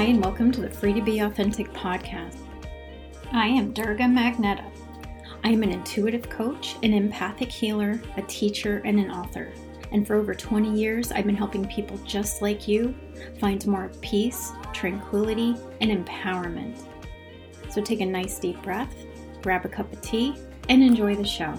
Hi, and welcome to the Free to Be Authentic podcast. I am Durga Magneta. I am an intuitive coach, an empathic healer, a teacher, and an author. And for over 20 years, I've been helping people just like you find more peace, tranquility, and empowerment. So take a nice deep breath, grab a cup of tea, and enjoy the show.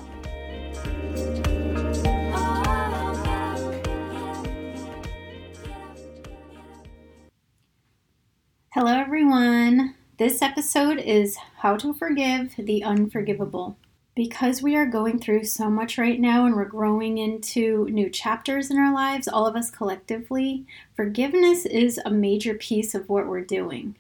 Hello, everyone. This episode is How to Forgive the Unforgivable. Because we are going through so much right now and we're growing into new chapters in our lives, all of us collectively, forgiveness is a major piece of what we're doing.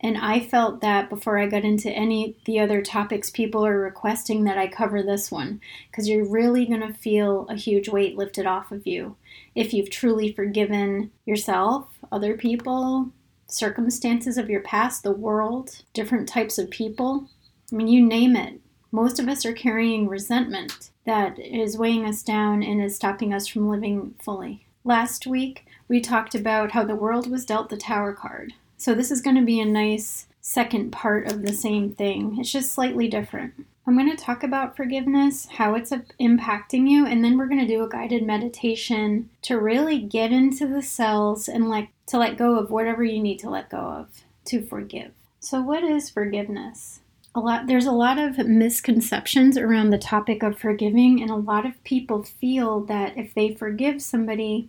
And I felt that before I got into any the other topics people are requesting that I cover this one because you're really going to feel a huge weight lifted off of you if you've truly forgiven yourself, other people, circumstances of your past, the world, different types of people. I mean, you name it. Most of us are carrying resentment that is weighing us down and is stopping us from living fully. Last week, we talked about how the world was dealt the tower card. So, this is going to be a nice second part of the same thing. It's just slightly different. I'm going to talk about forgiveness, how it's uh, impacting you, and then we're going to do a guided meditation to really get into the cells and like to let go of whatever you need to let go of to forgive. So what is forgiveness? A lot there's a lot of misconceptions around the topic of forgiving and a lot of people feel that if they forgive somebody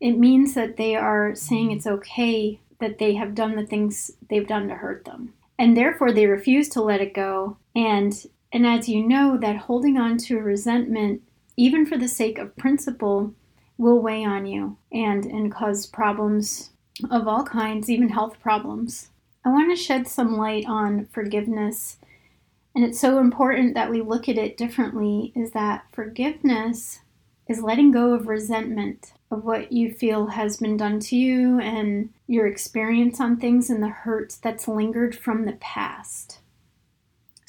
it means that they are saying it's okay that they have done the things they've done to hurt them and therefore they refuse to let it go and and as you know that holding on to resentment even for the sake of principle will weigh on you and and cause problems of all kinds even health problems i want to shed some light on forgiveness and it's so important that we look at it differently is that forgiveness is letting go of resentment of what you feel has been done to you and your experience on things and the hurt that's lingered from the past.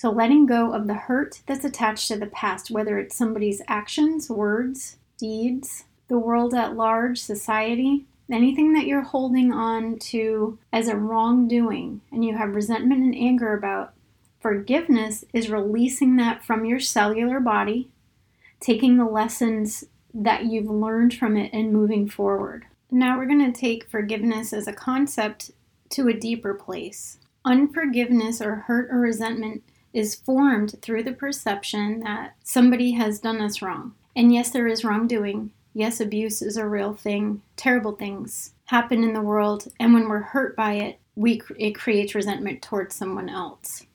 So, letting go of the hurt that's attached to the past, whether it's somebody's actions, words, deeds, the world at large, society, anything that you're holding on to as a wrongdoing and you have resentment and anger about, forgiveness is releasing that from your cellular body, taking the lessons that you've learned from it and moving forward. Now we're going to take forgiveness as a concept to a deeper place. Unforgiveness or hurt or resentment is formed through the perception that somebody has done us wrong. And yes, there is wrongdoing. Yes, abuse is a real thing. Terrible things happen in the world, and when we're hurt by it, we it creates resentment towards someone else.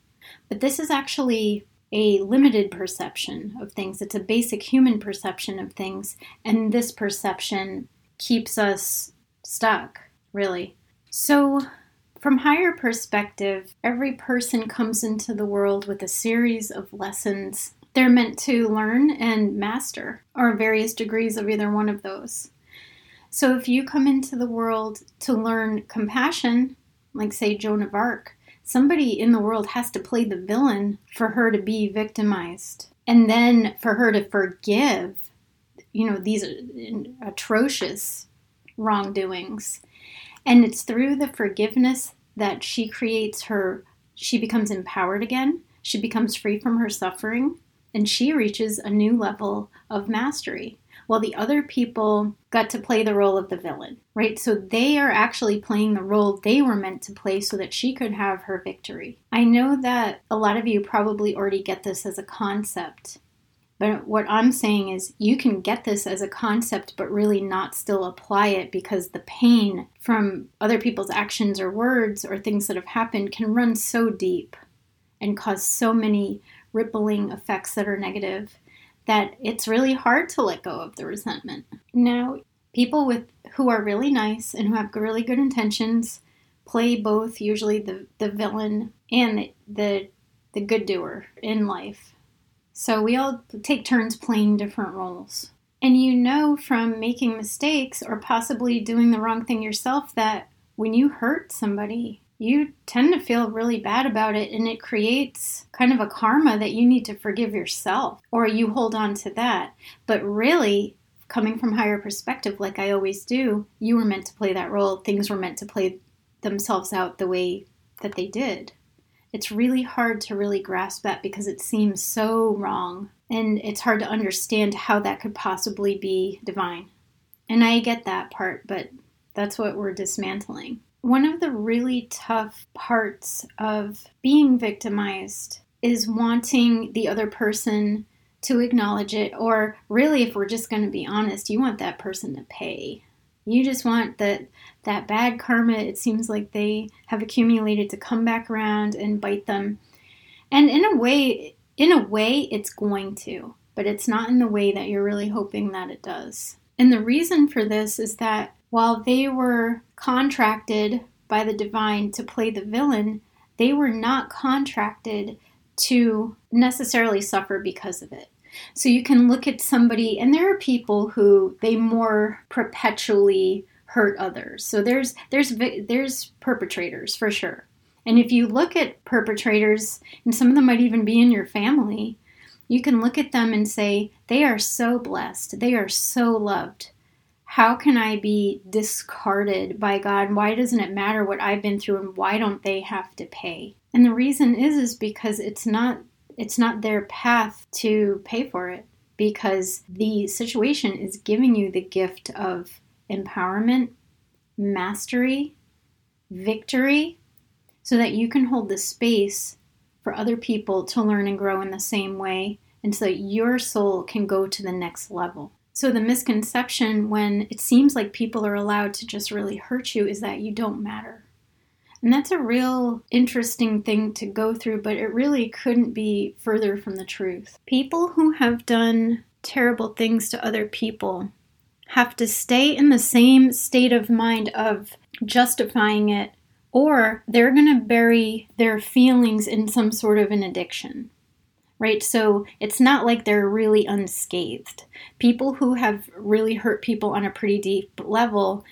But this is actually a limited perception of things. It's a basic human perception of things, and this perception keeps us stuck, really. So, from higher perspective, every person comes into the world with a series of lessons they're meant to learn and master, or various degrees of either one of those. So, if you come into the world to learn compassion, like say Joan of Arc, somebody in the world has to play the villain for her to be victimized. And then for her to forgive, you know, these uh, atrocious wrongdoings. And it's through the forgiveness that she creates her, she becomes empowered again. She becomes free from her suffering and she reaches a new level of mastery while the other people got to play the role of the villain, right? So they are actually playing the role they were meant to play so that she could have her victory. I know that a lot of you probably already get this as a concept. But what I'm saying is, you can get this as a concept, but really not still apply it because the pain from other people's actions or words or things that have happened can run so deep and cause so many rippling effects that are negative that it's really hard to let go of the resentment. Now, people with who are really nice and who have really good intentions play both usually the, the villain and the, the the good doer in life. So we all take turns playing different roles. And you know from making mistakes or possibly doing the wrong thing yourself that when you hurt somebody, you tend to feel really bad about it and it creates kind of a karma that you need to forgive yourself or you hold on to that. But really, coming from higher perspective, like I always do, you were meant to play that role. Things were meant to play themselves out the way that they did. It's really hard to really grasp that because it seems so wrong and it's hard to understand how that could possibly be divine. And I get that part, but that's what we're dismantling. One of the really tough parts of being victimized is wanting the other person to acknowledge it, or really, if we're just going to be honest, you want that person to pay. You just want that that bad karma. It seems like they have accumulated to come back around and bite them. And in a way, in a way, it's going to, but it's not in the way that you're really hoping that it does. And the reason for this is that while they were contracted by the divine to play the villain, they were not contracted to necessarily suffer because of it. So you can look at somebody, and there are people who they more perpetually hurt others. So there's there's there's perpetrators for sure. And if you look at perpetrators, and some of them might even be in your family, you can look at them and say they are so blessed, they are so loved how can I be discarded by God? Why doesn't it matter what I've been through and why don't they have to pay? And the reason is is because it's not it's not their path to pay for it because the situation is giving you the gift of empowerment, mastery, victory so that you can hold the space for other people to learn and grow in the same way and so that your soul can go to the next level. So, the misconception when it seems like people are allowed to just really hurt you is that you don't matter. And that's a real interesting thing to go through, but it really couldn't be further from the truth. People who have done terrible things to other people have to stay in the same state of mind of justifying it, or they're going to bury their feelings in some sort of an addiction right? So it's not like they're really unscathed. People who have really hurt people on a pretty deep level,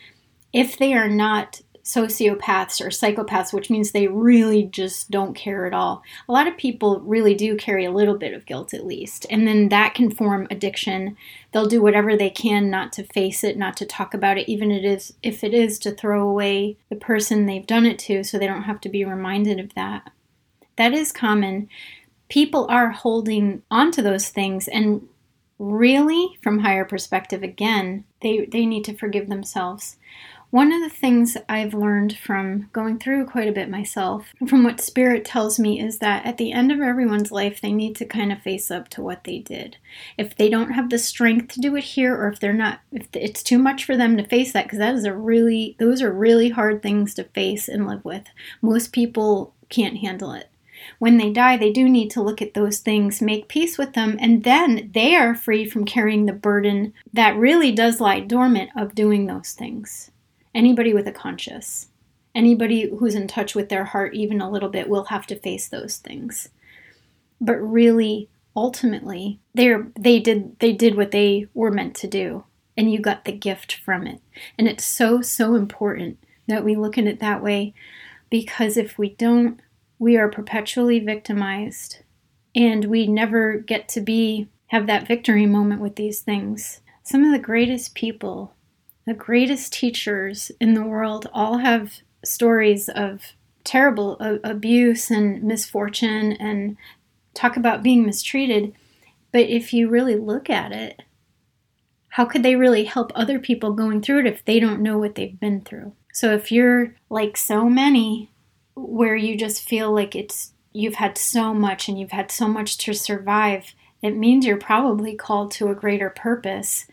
if they are not sociopaths or psychopaths, which means they really just don't care at all. A lot of people really do carry a little bit of guilt at least, and then that can form addiction. They'll do whatever they can not to face it, not to talk about it, even it is if it is to throw away the person they've done it to so they don't have to be reminded of that. That is common people are holding onto those things and really from higher perspective again they they need to forgive themselves one of the things I've learned from going through quite a bit myself, from what Spirit tells me, is that at the end of everyone's life, they need to kind of face up to what they did. If they don't have the strength to do it here, or if they're not, if it's too much for them to face that, because that is a really, those are really hard things to face and live with. Most people can't handle it when they die, they do need to look at those things, make peace with them, and then they are free from carrying the burden that really does lie dormant of doing those things. Anybody with a conscience, anybody who's in touch with their heart even a little bit will have to face those things. But really, ultimately, they they did they did what they were meant to do, and you got the gift from it. And it's so so important that we look at it that way because if we don't we are perpetually victimized and we never get to be have that victory moment with these things. Some of the greatest people, the greatest teachers in the world all have stories of terrible uh, abuse and misfortune and talk about being mistreated. But if you really look at it, how could they really help other people going through it if they don't know what they've been through? So if you're like so many where you just feel like it's you've had so much and you've had so much to survive, it means you're probably called to a greater purpose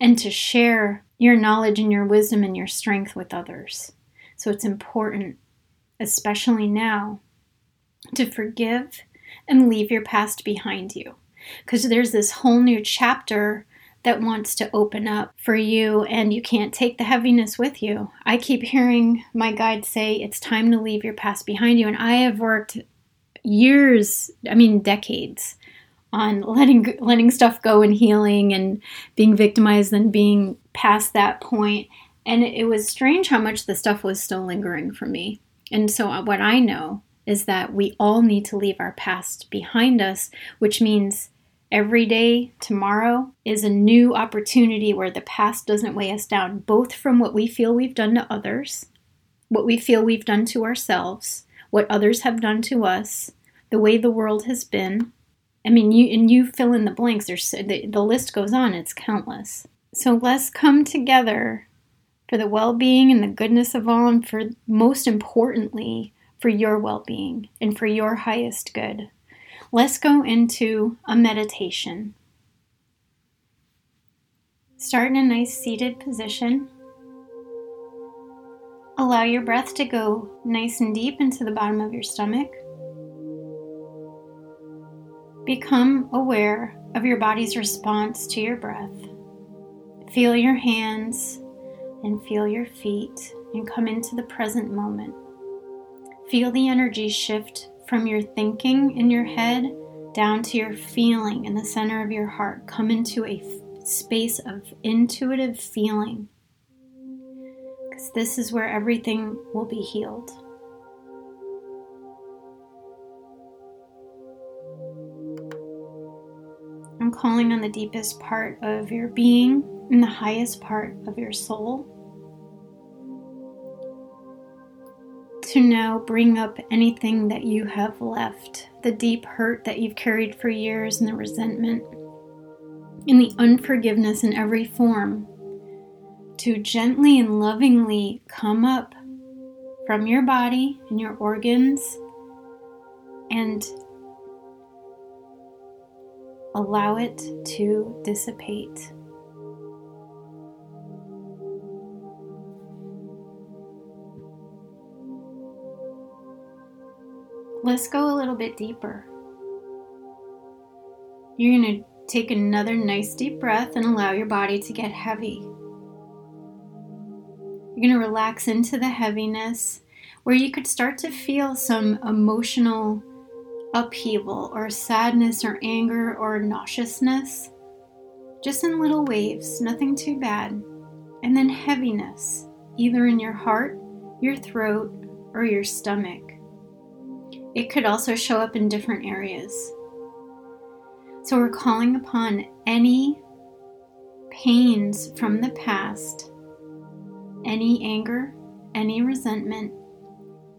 and to share your knowledge and your wisdom and your strength with others. So it's important, especially now, to forgive and leave your past behind you. Because there's this whole new chapter that wants to open up for you and you can't take the heaviness with you. I keep hearing my guide say it's time to leave your past behind you and I have worked years, I mean decades on letting letting stuff go and healing and being victimized and being past that point and it was strange how much the stuff was still lingering for me. And so uh, what I know is that we all need to leave our past behind us, which means Every day, tomorrow, is a new opportunity where the past doesn't weigh us down, both from what we feel we've done to others what we feel we've done to ourselves, what others have done to us, the way the world has been. I mean, you and you fill in the blanks. There's the, the list goes on. It's countless. So let's come together for the well-being and the goodness of all, and for most importantly, for your well-being and for your highest good. Let's go into a meditation. Start in a nice seated position. Allow your breath to go nice and deep into the bottom of your stomach. Become aware of your body's response to your breath. Feel your hands and feel your feet and come into the present moment. Feel the energy shift from your thinking in your head down to your feeling in the center of your heart. Come into a space of intuitive feeling. Because this is where everything will be healed. Calling on the deepest part of your being and the highest part of your soul. To now bring up anything that you have left, the deep hurt that you've carried for years and the resentment and the unforgiveness in every form, to gently and lovingly come up from your body and your organs and allow it to dissipate. Let's go a little bit deeper. You're going to Take another nice deep breath and allow your body to get heavy. You're going to relax into the heaviness where you could start to feel some emotional upheaval or sadness or anger or nauseousness. Just in little waves, nothing too bad. And then heaviness, either in your heart, your throat, or your stomach. It could also show up in different areas. So we're calling upon any pains from the past, any anger, any resentment,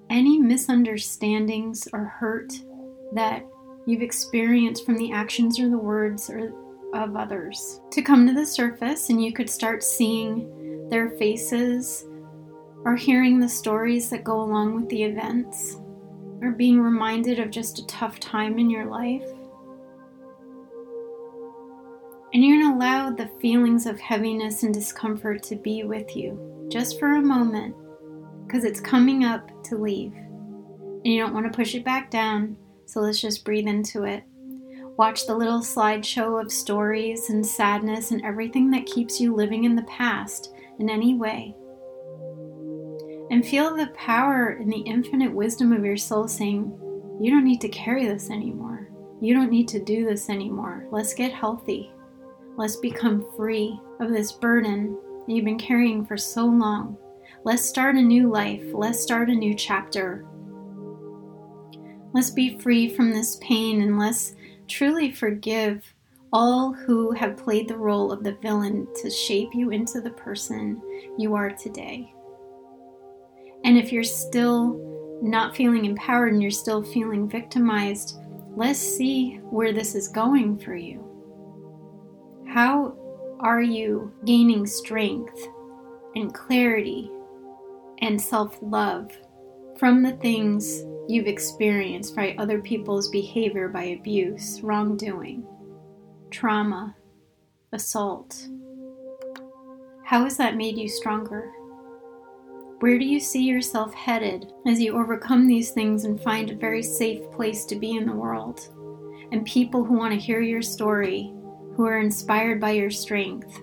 any misunderstandings or hurt that you've experienced from the actions or the words or of others to come to the surface and you could start seeing their faces or hearing the stories that go along with the events or being reminded of just a tough time in your life and you're going to allow the feelings of heaviness and discomfort to be with you just for a moment because it's coming up to leave. And you don't want to push it back down, so let's just breathe into it. Watch the little slideshow of stories and sadness and everything that keeps you living in the past in any way. And feel the power and the infinite wisdom of your soul saying, You don't need to carry this anymore. You don't need to do this anymore. Let's get healthy. Let's become free of this burden that you've been carrying for so long. Let's start a new life. Let's start a new chapter. Let's be free from this pain and let's truly forgive all who have played the role of the villain to shape you into the person you are today. And if you're still not feeling empowered and you're still feeling victimized, let's see where this is going for you. How are you gaining strength and clarity and self love from the things you've experienced by other people's behavior by abuse, wrongdoing, trauma, assault? How has that made you stronger? Where do you see yourself headed as you overcome these things and find a very safe place to be in the world? And people who want to hear your story who are inspired by your strength.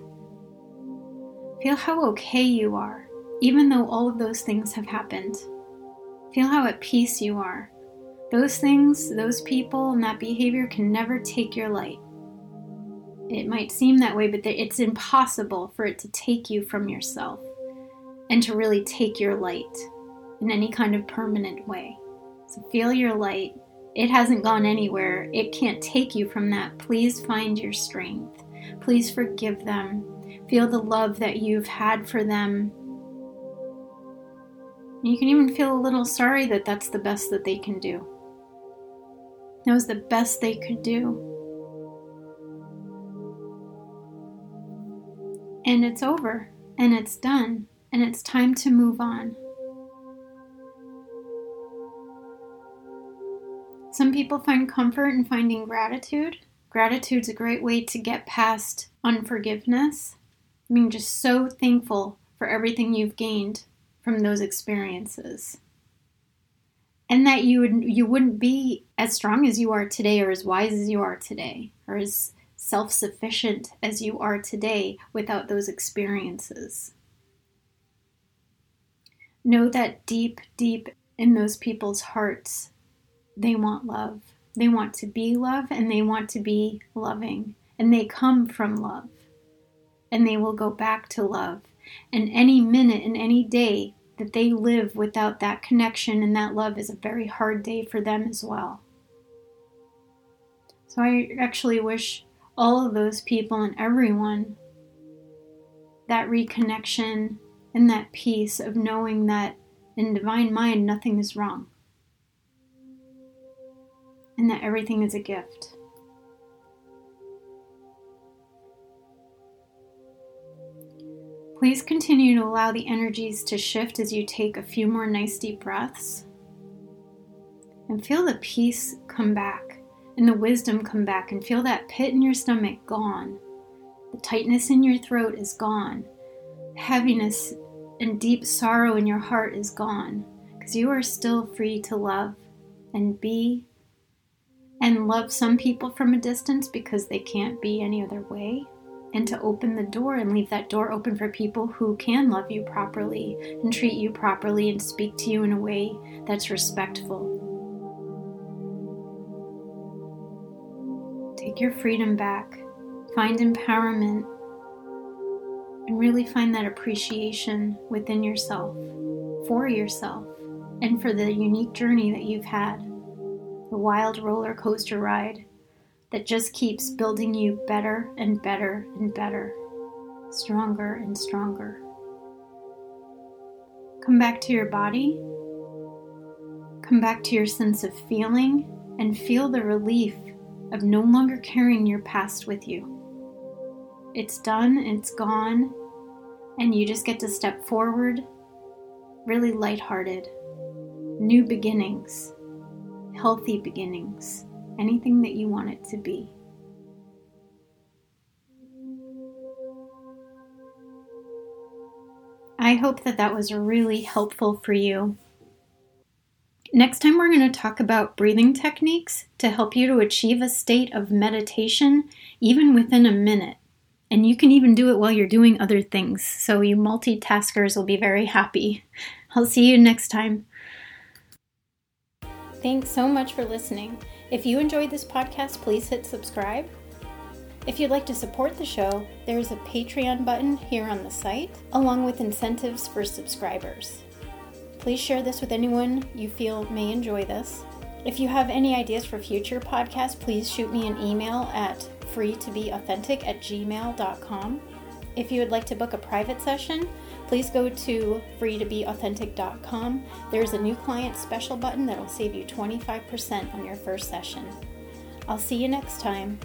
Feel how okay you are, even though all of those things have happened. Feel how at peace you are. Those things, those people, and that behavior can never take your light. It might seem that way, but it's impossible for it to take you from yourself and to really take your light in any kind of permanent way. So feel your light it hasn't gone anywhere. It can't take you from that. Please find your strength. Please forgive them. Feel the love that you've had for them. You can even feel a little sorry that that's the best that they can do. That was the best they could do. And it's over, and it's done, and it's time to move on. Some people find comfort in finding gratitude. Gratitude's a great way to get past unforgiveness. I mean, just so thankful for everything you've gained from those experiences. And that you would you wouldn't be as strong as you are today or as wise as you are today or as self-sufficient as you are today without those experiences. Know that deep deep in those people's hearts they want love. They want to be love and they want to be loving. And they come from love. And they will go back to love. And any minute and any day that they live without that connection and that love is a very hard day for them as well. So I actually wish all of those people and everyone that reconnection and that peace of knowing that in divine mind nothing is wrong and that everything is a gift. Please continue to allow the energies to shift as you take a few more nice deep breaths. And feel the peace come back and the wisdom come back, and feel that pit in your stomach gone. The tightness in your throat is gone. Heaviness and deep sorrow in your heart is gone because you are still free to love and be and love some people from a distance because they can't be any other way, and to open the door and leave that door open for people who can love you properly and treat you properly and speak to you in a way that's respectful. Take your freedom back, find empowerment, and really find that appreciation within yourself, for yourself, and for the unique journey that you've had the wild roller coaster ride that just keeps building you better and better and better, stronger and stronger. Come back to your body. Come back to your sense of feeling and feel the relief of no longer carrying your past with you. It's done, it's gone, and you just get to step forward really lighthearted. New beginnings healthy beginnings, anything that you want it to be. I hope that that was really helpful for you. Next time, we're going to talk about breathing techniques to help you to achieve a state of meditation even within a minute. And you can even do it while you're doing other things, so you multitaskers will be very happy. I'll see you next time. Thanks so much for listening. If you enjoyed this podcast, please hit subscribe. If you'd like to support the show, there's a Patreon button here on the site, along with incentives for subscribers. Please share this with anyone you feel may enjoy this. If you have any ideas for future podcasts, please shoot me an email at freetobeauthentic at gmail.com. If you would like to book a private session, please go to freetobeauthentic.com. There's a new client special button that will save you 25% on your first session. I'll see you next time.